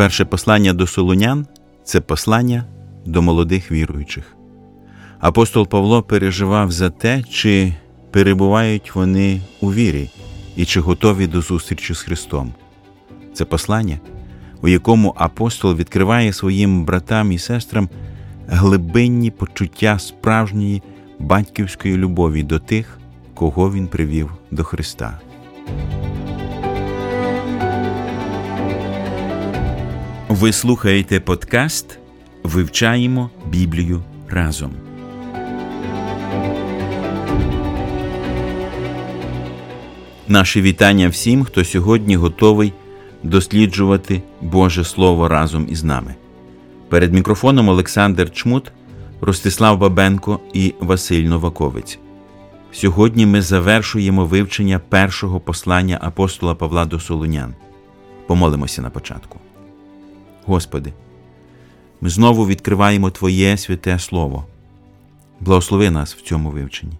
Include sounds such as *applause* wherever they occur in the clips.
Перше послання до Солунян це послання до молодих віруючих. Апостол Павло переживав за те, чи перебувають вони у вірі і чи готові до зустрічі з Христом. Це послання, у якому апостол відкриває своїм братам і сестрам глибинні почуття справжньої батьківської любові до тих, кого він привів до Христа. Ви слухаєте подкаст Вивчаємо Біблію разом. Наші вітання всім, хто сьогодні готовий досліджувати Боже Слово разом із нами. Перед мікрофоном Олександр Чмут, Ростислав Бабенко і Василь Новаковець. Сьогодні ми завершуємо вивчення першого послання апостола Павла до Солунян. Помолимося на початку. Господи, ми знову відкриваємо Твоє святе Слово. Благослови нас в цьому вивченні.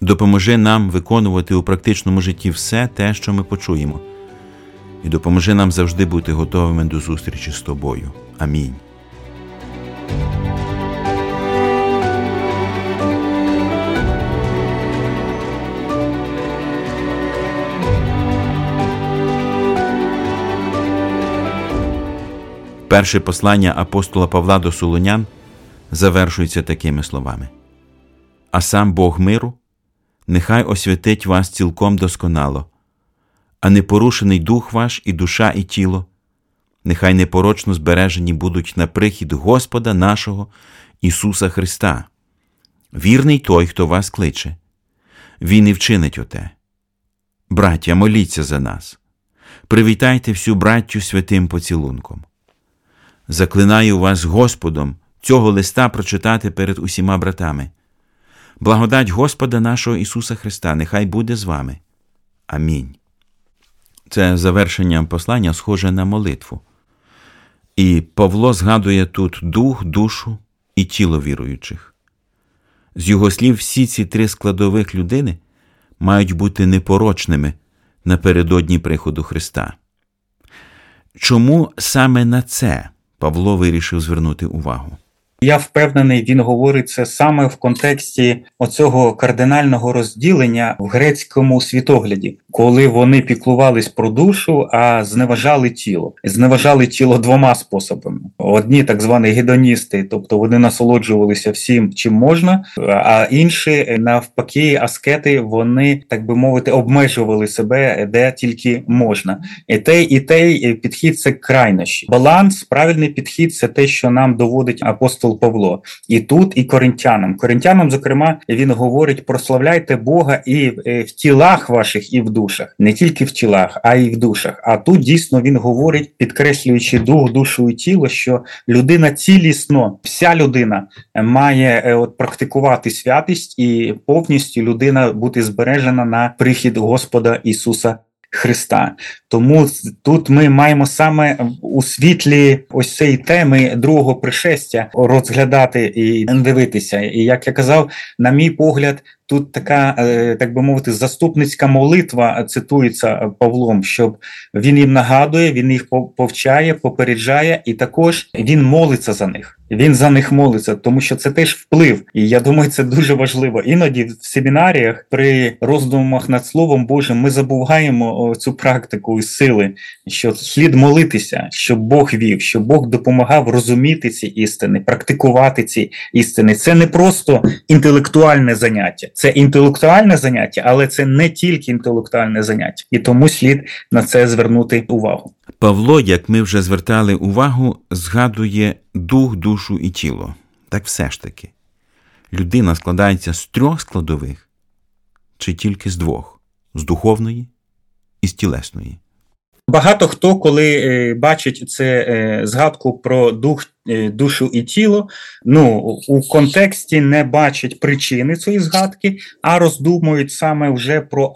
Допоможи нам виконувати у практичному житті все те, що ми почуємо, і допоможи нам завжди бути готовими до зустрічі з Тобою. Амінь. Перше послання апостола Павла до Солонян завершується такими словами: А сам Бог миру, нехай освятить вас цілком досконало, а непорушений дух ваш і душа, і тіло, нехай непорочно збережені будуть на прихід Господа нашого Ісуса Христа. Вірний той, хто вас кличе, Він і вчинить оте. Браття, моліться за нас, привітайте всю браттю святим поцілунком. Заклинаю вас Господом цього листа прочитати перед усіма братами. Благодать Господа нашого Ісуса Христа, нехай буде з вами. Амінь. Це завершення послання схоже на молитву. І Павло згадує тут дух, душу і тіло віруючих. З його слів, всі ці три складових людини мають бути непорочними напередодні приходу Христа. Чому саме на це Павло вирішив звернути увагу? Я впевнений, він говорить це саме в контексті оцього кардинального розділення в грецькому світогляді, коли вони піклувались про душу, а зневажали тіло. Зневажали тіло двома способами: одні так звані гедоністи, тобто вони насолоджувалися всім, чим можна, а інші навпаки, аскети, вони так би мовити, обмежували себе де тільки можна. І той, і той підхід це крайнощі. Баланс, правильний підхід це те, що нам доводить апостол Павло. І тут, і коринтянам. Коринтянам, зокрема, він говорить: прославляйте Бога і в тілах ваших, і в душах, не тільки в тілах, а й в душах. А тут дійсно він говорить, підкреслюючи дух, душу і тіло, що людина цілісно, вся людина має от практикувати святість і повністю людина бути збережена на прихід Господа Ісуса. Христа, тому тут ми маємо саме у світлі ось цієї теми другого пришестя розглядати і дивитися. І як я казав, на мій погляд, тут така, так би мовити, заступницька молитва цитується Павлом, щоб він їм нагадує, він їх повчає, попереджає, і також він молиться за них. Він за них молиться, тому що це теж вплив. І я думаю, це дуже важливо. Іноді в семінаріях при роздумах над Словом Божим ми забуваємо цю практику і сили, що слід молитися, щоб Бог вів, щоб Бог допомагав розуміти ці істини, практикувати ці істини. Це не просто інтелектуальне заняття, це інтелектуальне заняття, але це не тільки інтелектуальне заняття, і тому слід на це звернути увагу. Павло, як ми вже звертали увагу, згадує дух, душу і тіло. Так все ж таки, людина складається з трьох складових чи тільки з двох: з духовної і з тілесної. Багато хто, коли е, бачить це е, згадку про дух, е, душу і тіло, ну у контексті не бачить причини цієї згадки, а роздумують саме вже про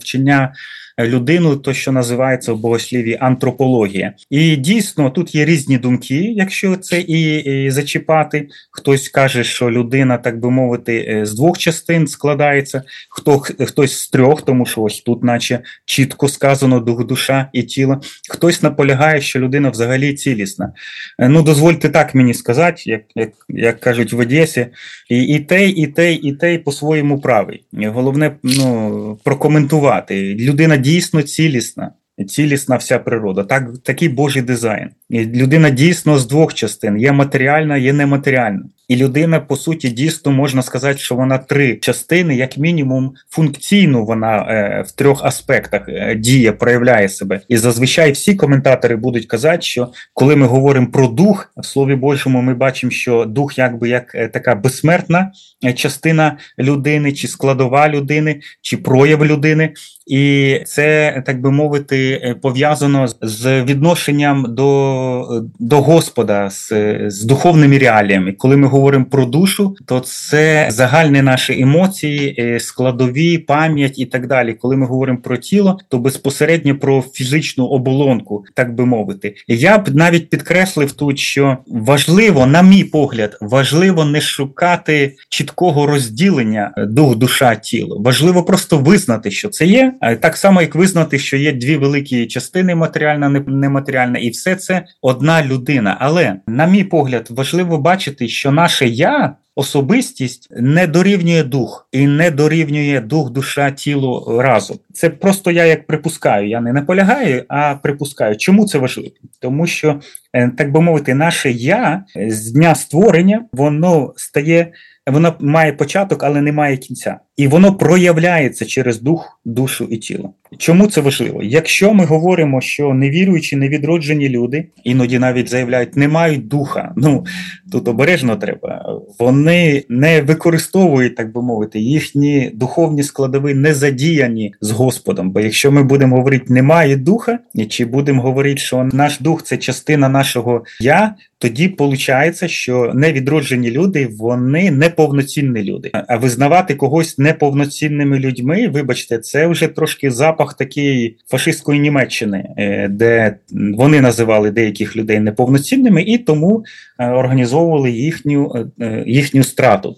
вчення людину, то що називається в богосліві антропологія. І дійсно тут є різні думки, якщо це і, і зачіпати. Хтось каже, що людина, так би мовити, е, з двох частин складається, хто хтось з трьох, тому що ось тут, наче чітко сказано, дух, душа і тіло. Хтось наполягає, що людина взагалі цілісна. Е, ну, дозвольте так мені сказати, як як, як кажуть в Одесі, і і те, і те, і те по-своєму правий. Головне ну, прокоментувати. Людина дійсно цілісна, цілісна вся природа. Так, Такий Божий дизайн. І Людина дійсно з двох частин: є матеріальна, є нематеріальна. І людина, по суті, дійсно можна сказати, що вона три частини, як мінімум, функційно вона е, в трьох аспектах е, діє, проявляє себе. І зазвичай всі коментатори будуть казати, що коли ми говоримо про дух, в слові Божому ми бачимо, що дух, якби як е, така безсмертна е, частина людини, чи складова людини, чи прояв людини. І це так би мовити е, пов'язано з відношенням до до Господа, з, з духовними реаліями. Коли ми говоримо про душу, то це загальні наші емоції, е, складові, пам'ять і так далі. Коли ми говоримо про тіло, то безпосередньо про фізичну оболонку, так би мовити. Я б навіть підкреслив тут, що важливо, на мій погляд, важливо не шукати чіткого розділення дух, душа, тіло. Важливо просто визнати, що це є. Так само, як визнати, що є дві великі частини матеріальна, нематеріальна, і все це одна людина. Але, на мій погляд, важливо бачити, що наше я. Особистість не дорівнює дух і не дорівнює дух, душа, тіло разом. Це просто я як припускаю. Я не наполягаю, а припускаю. Чому це важливо? Тому що, е, так би мовити, наше я з дня створення воно стає воно має початок, але не має кінця, і воно проявляється через дух, душу і тіло. Чому це важливо? Якщо ми говоримо, що невіруючі, невідроджені люди іноді навіть заявляють, не мають духа. Ну тут обережно треба. Вони не використовують, так би мовити, їхні духовні складові не задіяні з Господом. Бо якщо ми будемо говорити, немає духа, чи будемо говорити, що наш дух це частина нашого я, тоді виходить, що невідроджені люди вони неповноцінні люди. А визнавати когось неповноцінними людьми, вибачте, це вже трошки запах такої фашистської Німеччини, е, де вони називали деяких людей неповноцінними і тому е, організовували їхню, е, їхню страту.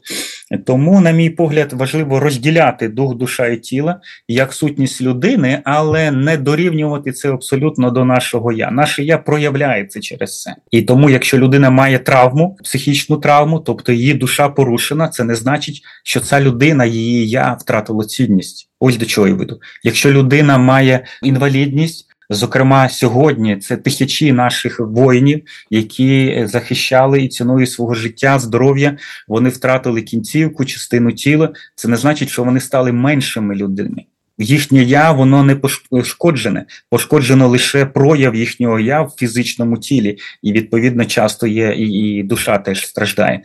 Тому, на мій погляд, важливо розділяти дух, душа і тіла як сутність людини, але не дорівнювати це абсолютно до нашого я. Наше я проявляється через це. І тому, якщо людина має травму, психічну травму, тобто її душа порушена, це не значить, що ця людина, її я втратила цінність. Ось до чого я веду. Якщо людина має інвалідність. Зокрема, сьогодні це тисячі наших воїнів, які захищали і ціною свого життя, здоров'я. Вони втратили кінцівку, частину тіла. Це не значить, що вони стали меншими людьми. Їхнє я воно не пошкоджене, пошкоджено лише прояв їхнього я в фізичному тілі, і відповідно часто є і, і душа теж страждає.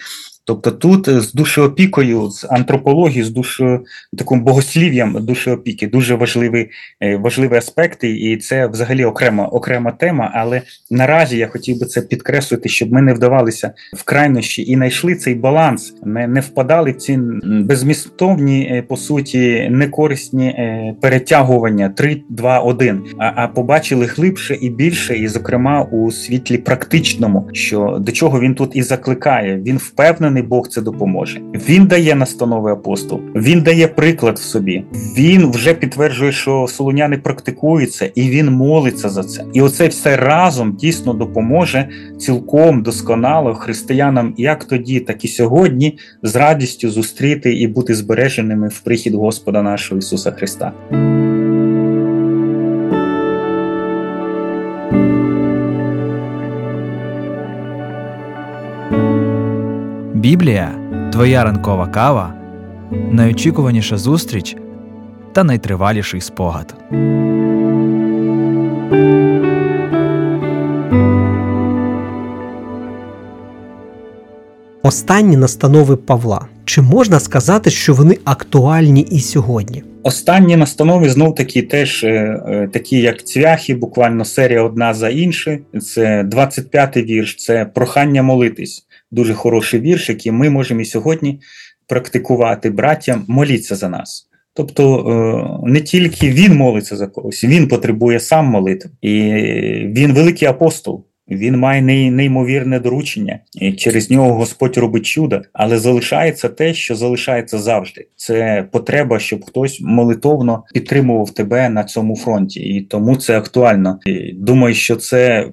Тобто тут з душеопікою, з антропологією, з душою таким богослів'ям душеопіки дуже важливі е, важливі аспекти, і це взагалі окрема окрема тема. Але наразі я хотів би це підкреслити, щоб ми не вдавалися в крайнощі і знайшли цей баланс, не не впадали в ці безмістовні, е, по суті, некорисні е, перетягування 3, 2, 1, а, а побачили глибше і більше, і зокрема у світлі практичному, що до чого він тут і закликає. Він впевнений впевнений, Бог це допоможе. Він дає настанови апостол, він дає приклад в собі. Він вже підтверджує, що солоняни практикуються, і він молиться за це. І оце все разом дійсно допоможе цілком досконало християнам, як тоді, так і сьогодні, з радістю зустріти і бути збереженими в прихід Господа нашого Ісуса Христа. Біблія твоя ранкова кава, найочікуваніша зустріч та найтриваліший спогад. Останні настанови Павла. Чи можна сказати, що вони актуальні і сьогодні? Останні настанови знов таки теж е, такі, як цвяхи, буквально серія одна за інше. Це 25-й вірш, це прохання молитись. Дуже хороший вірш, який ми можемо і сьогодні практикувати браттям, моліться за нас. Тобто не тільки він молиться за когось, він потребує сам молитв, і він великий апостол. Він має неймовірне доручення, і через нього Господь робить чудо, але залишається те, що залишається завжди. Це потреба, щоб хтось молитовно підтримував тебе на цьому фронті, і тому це актуально. І Думаю, що це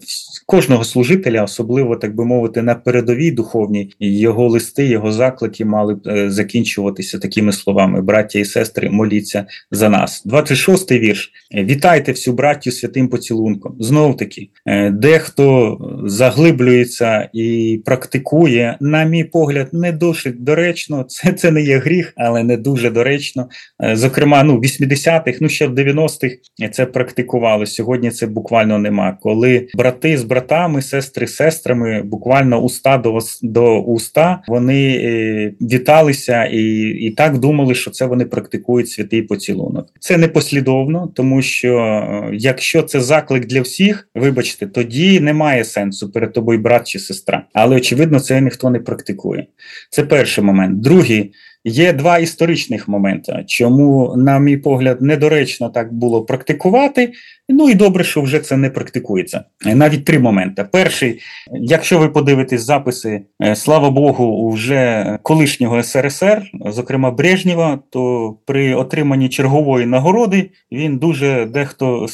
кожного служителя, особливо так би мовити, на передовій духовній його листи, його заклики мали б е, закінчуватися такими словами: браття і сестри, моліться за нас. 26-й вірш. Вітайте всю браттю святим поцілунком. Знов таки, е, дехто заглиблюється і практикує, на мій погляд, не досить доречно. Це це не є гріх, але не дуже доречно. Е, зокрема, ну 80-х, ну ще в 90-х це практикували. Сьогодні це буквально нема. Коли брати з братами, сестри з сестрами, буквально уста до до уста, вони е, віталися і, і так думали, що це вони практикують святий поцілунок. Це не послідовно, тому що е, якщо це заклик для всіх, вибачте, тоді немає сенсу перед тобою брат чи сестра. Але очевидно, це ніхто не практикує. Це перший момент. Другий. Є два історичних моменти, чому, на мій погляд, недоречно так було практикувати. Ну і добре, що вже це не практикується. Навіть три моменти. Перший, якщо ви подивитесь записи, е, слава Богу, вже колишнього СРСР, зокрема Брежнєва, то при отриманні чергової нагороди він дуже дехто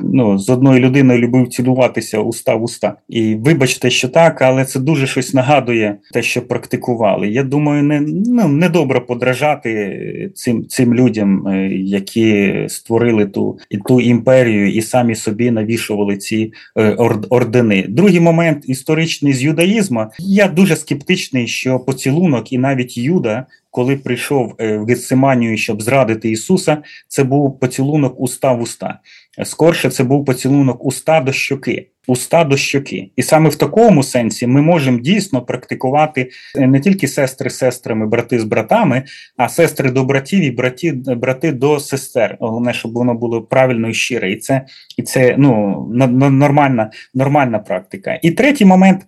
ну, з одною людиною любив цілуватися уста в уста. І вибачте, що так, але це дуже щось нагадує те, що практикували. Я думаю, не ну, не добре подражати цим цим людям, е, які створили ту ту імперію і самі собі навішували ці е, ордени. Другий момент історичний з юдаїзму. Я дуже скептичний, що поцілунок і навіть Юда. Коли прийшов е, в Гециманію, щоб зрадити Ісуса, це був поцілунок уста в уста. Скорше це був поцілунок уста до щоки уста до щоки. І саме в такому сенсі ми можемо дійсно практикувати не тільки сестри з сестрами, брати з братами, а сестри до братів і браті, брати до сестер. Головне, щоб воно було правильно і щире. І це і це ну нормальна, нормальна практика. І третій момент.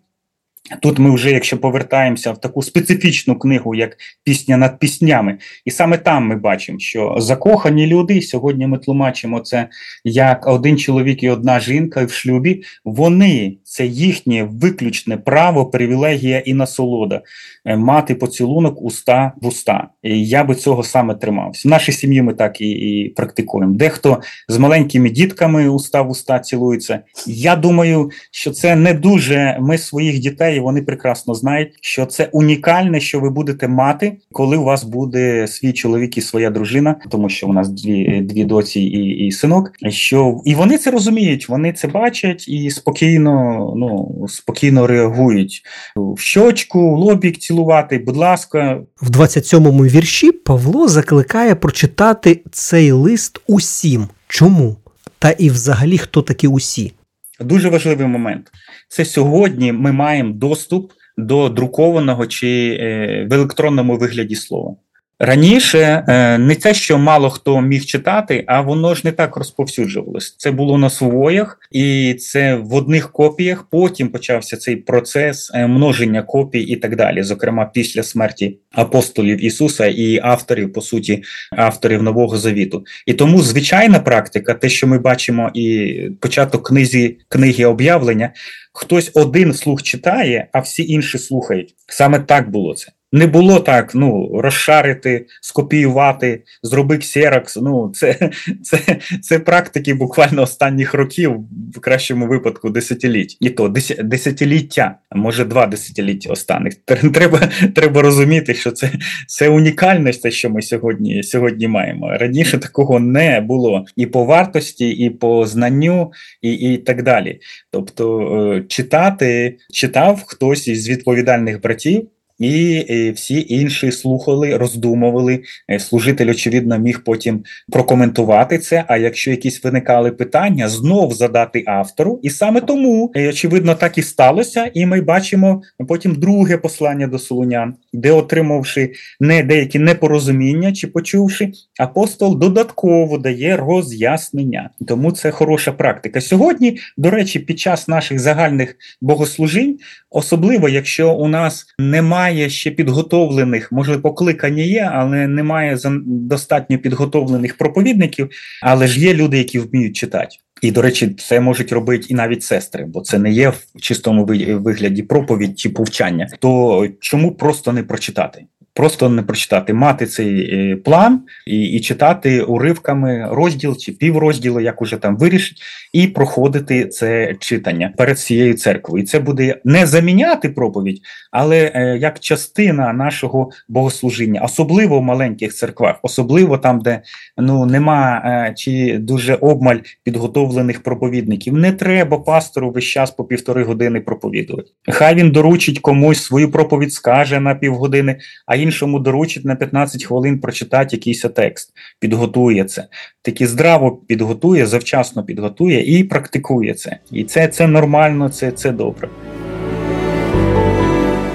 Тут ми вже, якщо повертаємося в таку специфічну книгу, як пісня над піснями, і саме там ми бачимо, що закохані люди сьогодні ми тлумачимо це як один чоловік і одна жінка в шлюбі. Вони це їхнє виключне право, привілегія і насолода е, мати поцілунок уста в уста. І Я би цього саме тримався. В нашій сім'ї ми так і, і практикуємо. Дехто з маленькими дітками уста в уста цілується. Я думаю, що це не дуже ми своїх дітей вони прекрасно знають, що це унікальне, що ви будете мати, коли у вас буде свій чоловік і своя дружина, тому що у нас дві дві доці і і синок. Що і вони це розуміють, вони це бачать і спокійно, ну спокійно реагують в щочку, в лобік цілувати. Будь ласка, в 27-му вірші Павло закликає прочитати цей лист усім. Чому? Та і взагалі хто такі усі? Дуже важливий момент. Це сьогодні ми маємо доступ до друкованого чи е, в електронному вигляді слова. Раніше е, не те, що мало хто міг читати, а воно ж не так розповсюджувалось. Це було на сувоях, і це в одних копіях. Потім почався цей процес е, множення копій і так далі. Зокрема, після смерті апостолів Ісуса і авторів, по суті, авторів Нового Завіту. І тому звичайна практика, те, що ми бачимо, і початок книзі книги об'явлення, хтось один слух читає, а всі інші слухають. Саме так було це. Не було так, ну розшарити, скопіювати, зробити ксерокс. Ну це *laughs* це, це практики буквально останніх років, в кращому випадку десятиліть. І то десятиліття, може два десятиліття останніх. *laughs* Треба треба розуміти, що це це унікальність, те, що ми сьогодні сьогодні маємо. Раніше такого не було і по вартості, і по знанню, і і так далі. Тобто, е, читати читав хтось із відповідальних братів. І всі інші слухали, роздумували. Е, служитель, очевидно, міг потім прокоментувати це. А якщо якісь виникали питання, знов задати автору. І саме тому, е, очевидно, так і сталося. І ми бачимо потім друге послання до Солунян, де отримавши не деякі непорозуміння чи почувши, апостол додатково дає роз'яснення. Тому це хороша практика. Сьогодні, до речі, під час наших загальних богослужінь, особливо якщо у нас немає ще підготовлених, може покликання є, але немає достатньо підготовлених проповідників, але ж є люди, які вміють читати. І, до речі, це можуть робити і навіть сестри, бо це не є в чистому вигляді проповідь чи повчання. То чому просто не прочитати? Просто не прочитати, мати цей е, план і і читати уривками розділ чи піврозділу, як уже там вирішить, і проходити це читання перед цією церквою. І це буде не заміняти проповідь, але е, як частина нашого богослужіння, особливо в маленьких церквах, особливо там, де ну нема е, чи дуже обмаль підготовлених проповідників. Не треба пастору весь час по півтори години проповідувати. Хай він доручить комусь свою проповідь, скаже на півгодини, а іншому доручить на 15 хвилин прочитати якийсь текст, підготує це. Таки здраво підготує, завчасно підготує і практикує це. І це це нормально, це, це добре.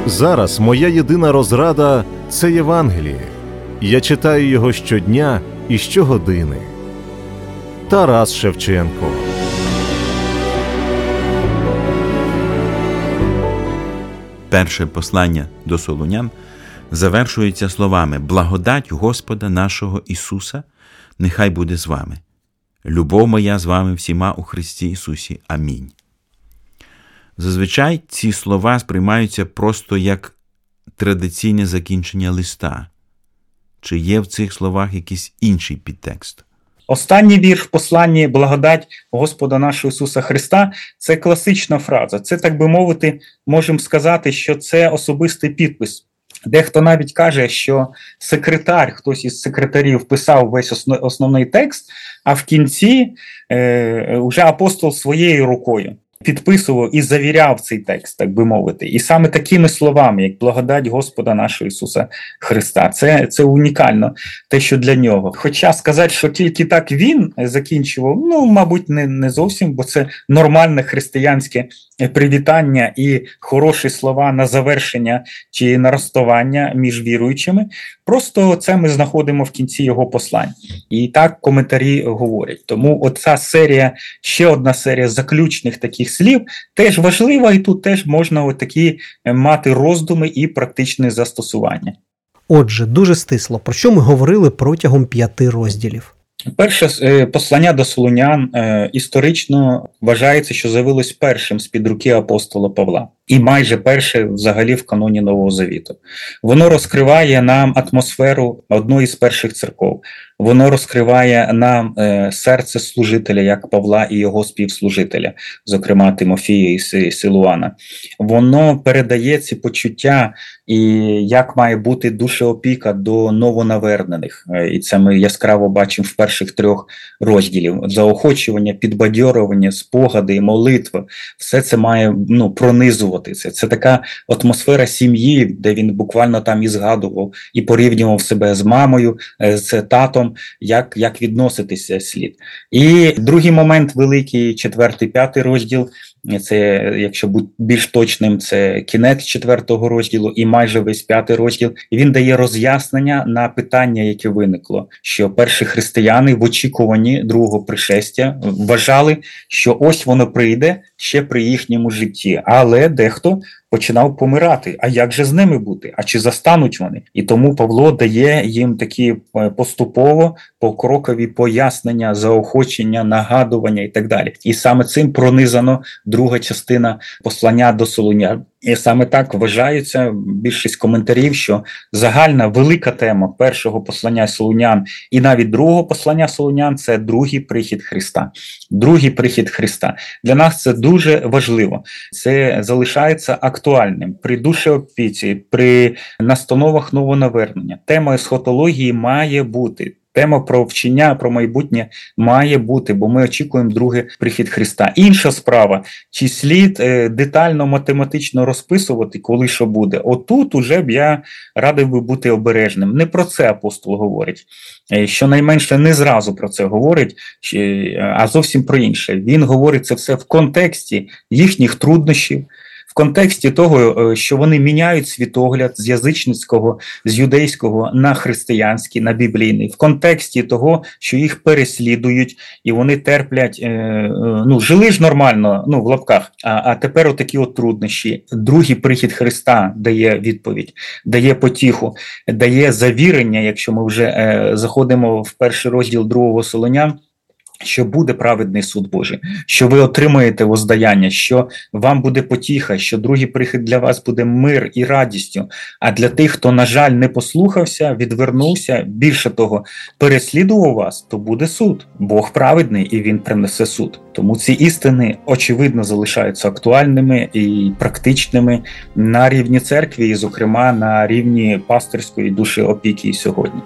Зараз моя єдина розрада це Євангеліє. Я читаю його щодня і щогодини. Тарас Шевченко. Перше послання до Солунян завершується словами Благодать Господа нашого Ісуса, нехай буде з вами. Любов моя з вами всіма у Христі Ісусі. Амінь. Зазвичай ці слова сприймаються просто як традиційне закінчення листа. Чи є в цих словах якийсь інший підтекст? Останній вірш в посланні благодать Господа нашого Ісуса Христа це класична фраза. Це, так би мовити, можемо сказати, що це особистий підпис. Дехто навіть каже, що секретар, хтось із секретарів писав весь основний текст, а в кінці е, вже апостол своєю рукою підписував і завіряв цей текст, так би мовити, і саме такими словами, як благодать Господа нашого Ісуса Христа, це це унікально, те, що для нього. Хоча сказати, що тільки так він закінчував, ну мабуть, не, не зовсім, бо це нормальне християнське привітання і хороші слова на завершення чи на розставання між віруючими. Просто це ми знаходимо в кінці його послань. І так коментарі говорять. Тому оця серія, ще одна серія заключних таких слів, теж важлива, і тут теж можна такі е, мати роздуми і практичне застосування. Отже, дуже стисло, про що ми говорили протягом п'яти розділів. Перше е, послання до Солунян е, історично вважається, що з'явилось першим з під руки апостола Павла, і майже перше взагалі в каноні Нового Завіту. Воно розкриває нам атмосферу одної з перших церков. Воно розкриває нам е, серце служителя, як Павла і його співслужителя, зокрема Тимофія і Силуана. Воно передає ці почуття і як має бути душеопіка до новонавернених. І це ми яскраво бачимо в перших трьох розділів: заохочування, підбадьорування, спогади, молитви. Все це має ну, пронизувати це. Це така атмосфера сім'ї, де він буквально там і згадував, і порівнював себе з мамою, е, з татом, як як відноситися слід. І другий момент, великий, четвертий, п'ятий розділ. Це, якщо бути більш точним, це кінець четвертого розділу і майже весь п'ятий розділ. І він дає роз'яснення на питання, яке виникло, що перші християни в очікуванні другого пришестя вважали, що ось воно прийде ще при їхньому житті, але дехто починав помирати. А як же з ними бути? А чи застануть вони? І тому Павло дає їм такі е, поступово покрокові пояснення, заохочення, нагадування і так далі. І саме цим пронизано друга частина послання до Солоня. І саме так вважається більшість коментарів, що загальна велика тема першого послання Солунян і навіть другого послання Солунян це другий прихід Христа. Другий прихід Христа. Для нас це дуже важливо. Це залишається актуальним при душеопіці, при настановах новонавернення. Тема есхотології має бути. Тема про вчення, про майбутнє має бути, бо ми очікуємо другий прихід Христа. Інша справа, чи слід е, детально математично розписувати, коли що буде. Отут уже б я радив би бути обережним. Не про це апостол говорить. Е, щонайменше не зразу про це говорить, а зовсім про інше. Він говорить це все в контексті їхніх труднощів в контексті того, е, що вони міняють світогляд з язичницького, з юдейського на християнський, на біблійний, в контексті того, що їх переслідують і вони терплять. Е, е, ну жили ж нормально, ну в лапках. А а тепер отакі от труднощі. Другий прихід Христа дає відповідь, дає потіху, дає завірення, якщо ми вже заходимо в перший розділ другого Солонян що буде праведний суд Божий, що ви отримаєте воздаяння, що вам буде потіха, що другий прихід для вас буде мир і радістю. А для тих, хто, на жаль, не послухався, відвернувся, більше того, переслідував вас, то буде суд. Бог праведний і він принесе суд. Тому ці істини очевидно залишаються актуальними і практичними на рівні церкві, і, зокрема, на рівні пасторської душі опіки сьогодні.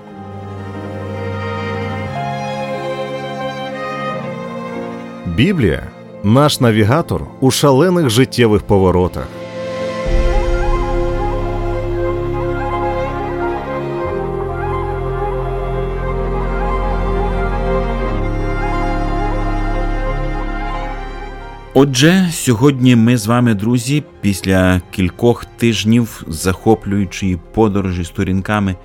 Біблія наш навігатор у шалених життєвих поворотах. Отже, сьогодні ми з вами, друзі, після кількох тижнів захоплюючої подорожі сторінками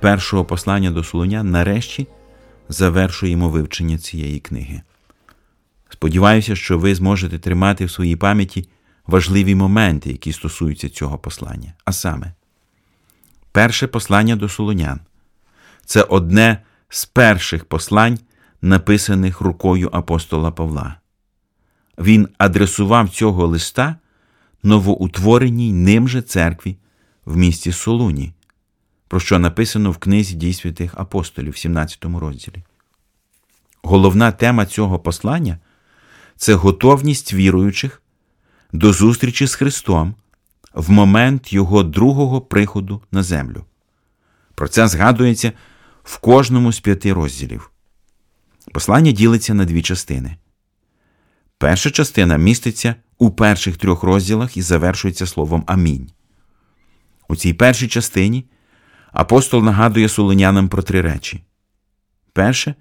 першого послання до Солоня, нарешті завершуємо вивчення цієї книги. Сподіваюся, що ви зможете тримати в своїй пам'яті важливі моменти, які стосуються цього послання. А саме, перше послання до Солонян це одне з перших послань, написаних рукою апостола Павла. Він адресував цього листа новоутвореній ним же церкві в місті Солуні, про що написано в книзі дій святих апостолів в 17 розділі. Головна тема цього послання це готовність віруючих до зустрічі з Христом в момент Його другого приходу на землю. Про це згадується в кожному з п'яти розділів. Послання ділиться на дві частини. Перша частина міститься у перших трьох розділах і завершується словом Амінь. У цій першій частині апостол нагадує солонянам про три речі. Перше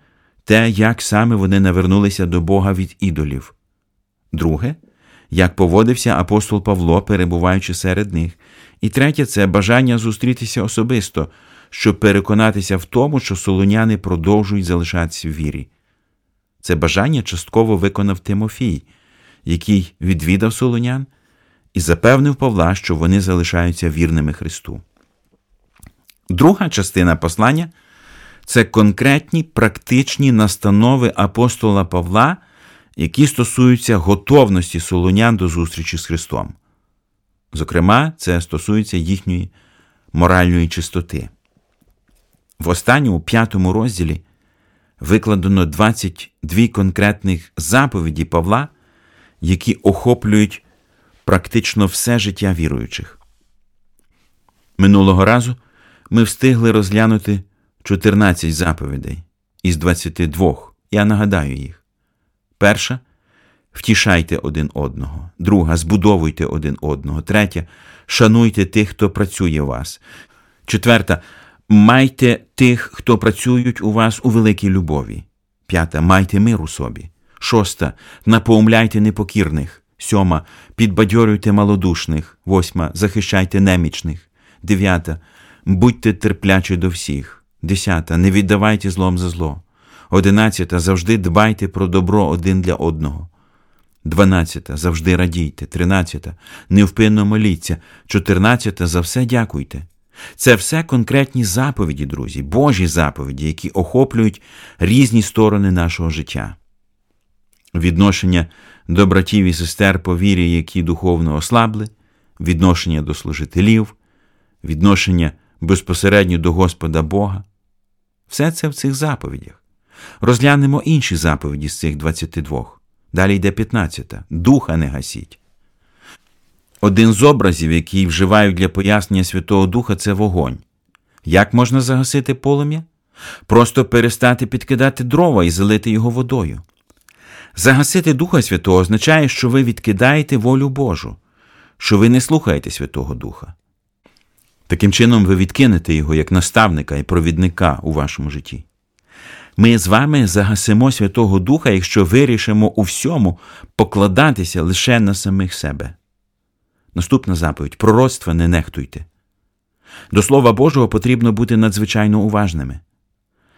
те, як саме вони навернулися до Бога від ідолів. Друге, як поводився апостол Павло, перебуваючи серед них. І третє це бажання зустрітися особисто, щоб переконатися в тому, що солоняни продовжують залишатися в вірі. Це бажання частково виконав Тимофій, який відвідав солонян і запевнив Павла, що вони залишаються вірними Христу. Друга частина послання це конкретні практичні настанови апостола Павла, які стосуються готовності солонян до зустрічі з Христом. Зокрема, це стосується їхньої моральної чистоти. В останньому п'ятому розділі викладено 22 конкретних заповіді Павла, які охоплюють практично все життя віруючих. Минулого разу ми встигли розглянути 14 заповідей із 22. Я нагадаю їх. Перша втішайте один одного. Друга збудовуйте один одного. Третя шануйте тих, хто працює у вас. Четверта майте тих, хто працюють у вас у великій любові. П'ята майте мир у собі. Шоста напоумляйте непокірних. Сьома підбадьорюйте малодушних. Восьма захищайте немічних. Дев'ята будьте терплячі до всіх. Десята. Не віддавайте злом за зло. Одинадцята. Завжди дбайте про добро один для одного. Дванадцята. Завжди радійте. Тринадцята. Невпинно моліться. Чотирнадцята. За все дякуйте. Це все конкретні заповіді, друзі, Божі заповіді, які охоплюють різні сторони нашого життя. Відношення до братів і сестер по вірі, які духовно ослабли, відношення до служителів, відношення безпосередньо до Господа Бога, все це в цих заповідях. Розглянемо інші заповіді з цих 22. Далі йде 15. Духа не гасіть. Один з образів, який вживають для пояснення Святого Духа, це вогонь. Як можна загасити полум'я? Просто перестати підкидати дрова і залити його водою. Загасити Духа Святого означає, що ви відкидаєте волю Божу, що ви не слухаєте Святого Духа. Таким чином, ви відкинете його як наставника і провідника у вашому житті. Ми з вами загасимо Святого Духа, якщо вирішимо у всьому покладатися лише на самих себе. Наступна заповідь пророцтва не нехтуйте. До Слова Божого потрібно бути надзвичайно уважними.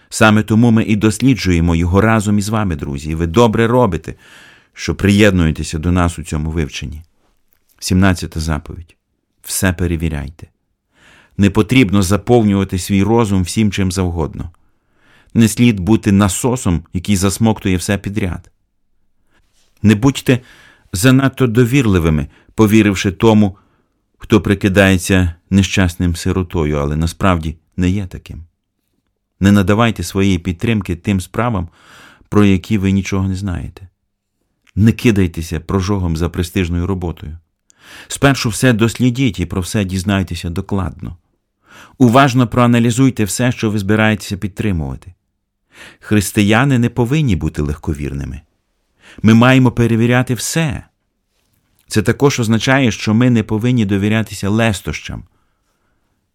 Саме тому ми і досліджуємо його разом із вами, друзі, і ви добре робите, що приєднуєтеся до нас у цьому вивченні. 17 заповідь. Все перевіряйте. Не потрібно заповнювати свій розум всім чим завгодно. Не слід бути насосом, який засмоктує все підряд. Не будьте занадто довірливими, повіривши тому, хто прикидається нещасним сиротою, але насправді не є таким. Не надавайте своєї підтримки тим справам, про які ви нічого не знаєте. Не кидайтеся прожогом за престижною роботою. Спершу все дослідіть і про все дізнайтеся докладно. Уважно проаналізуйте все, що ви збираєтеся підтримувати. Християни не повинні бути легковірними. Ми маємо перевіряти все. Це також означає, що ми не повинні довірятися лестощам.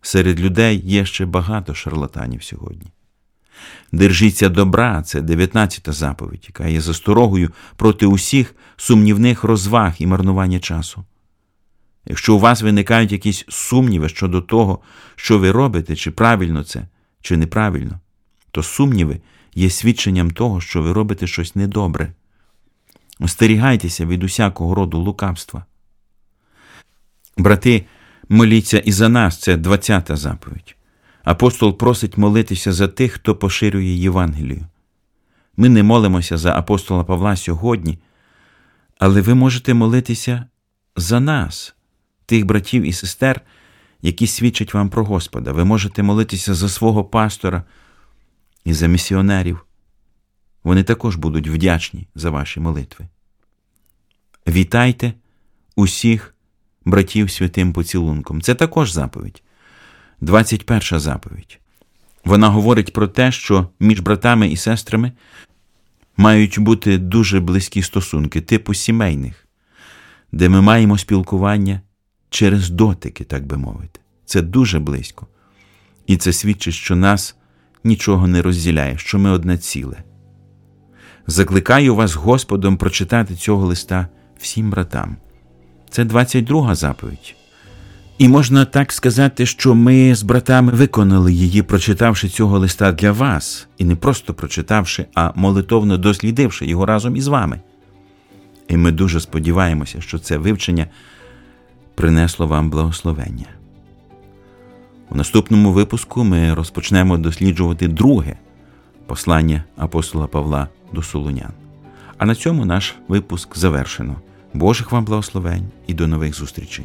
Серед людей є ще багато шарлатанів сьогодні. Держіться добра, це 19 заповідь, яка є засторогою проти усіх сумнівних розваг і марнування часу. Якщо у вас виникають якісь сумніви щодо того, що ви робите, чи правильно це, чи неправильно, то сумніви є свідченням того, що ви робите щось недобре. Остерігайтеся від усякого роду лукавства. Брати, моліться і за нас, це 20-та заповідь. Апостол просить молитися за тих, хто поширює Євангелію. Ми не молимося за апостола Павла сьогодні, але ви можете молитися за нас, тих братів і сестер, які свідчать вам про Господа. Ви можете молитися за свого пастора і за місіонерів. Вони також будуть вдячні за ваші молитви. Вітайте усіх братів святим поцілунком. Це також заповідь. 21 заповідь. Вона говорить про те, що між братами і сестрами мають бути дуже близькі стосунки, типу сімейних, де ми маємо спілкування через дотики, так би мовити. Це дуже близько. І це свідчить, що нас нічого не розділяє, що ми одне ціле. Закликаю вас Господом прочитати цього листа всім братам. Це 22 заповідь. І можна так сказати, що ми з братами виконали її, прочитавши цього листа для вас, і не просто прочитавши, а молитовно дослідивши його разом із вами. І ми дуже сподіваємося, що це вивчення принесло вам благословення. У наступному випуску ми розпочнемо досліджувати друге послання апостола Павла до Солунян. А на цьому наш випуск завершено. Божих вам благословень і до нових зустрічей!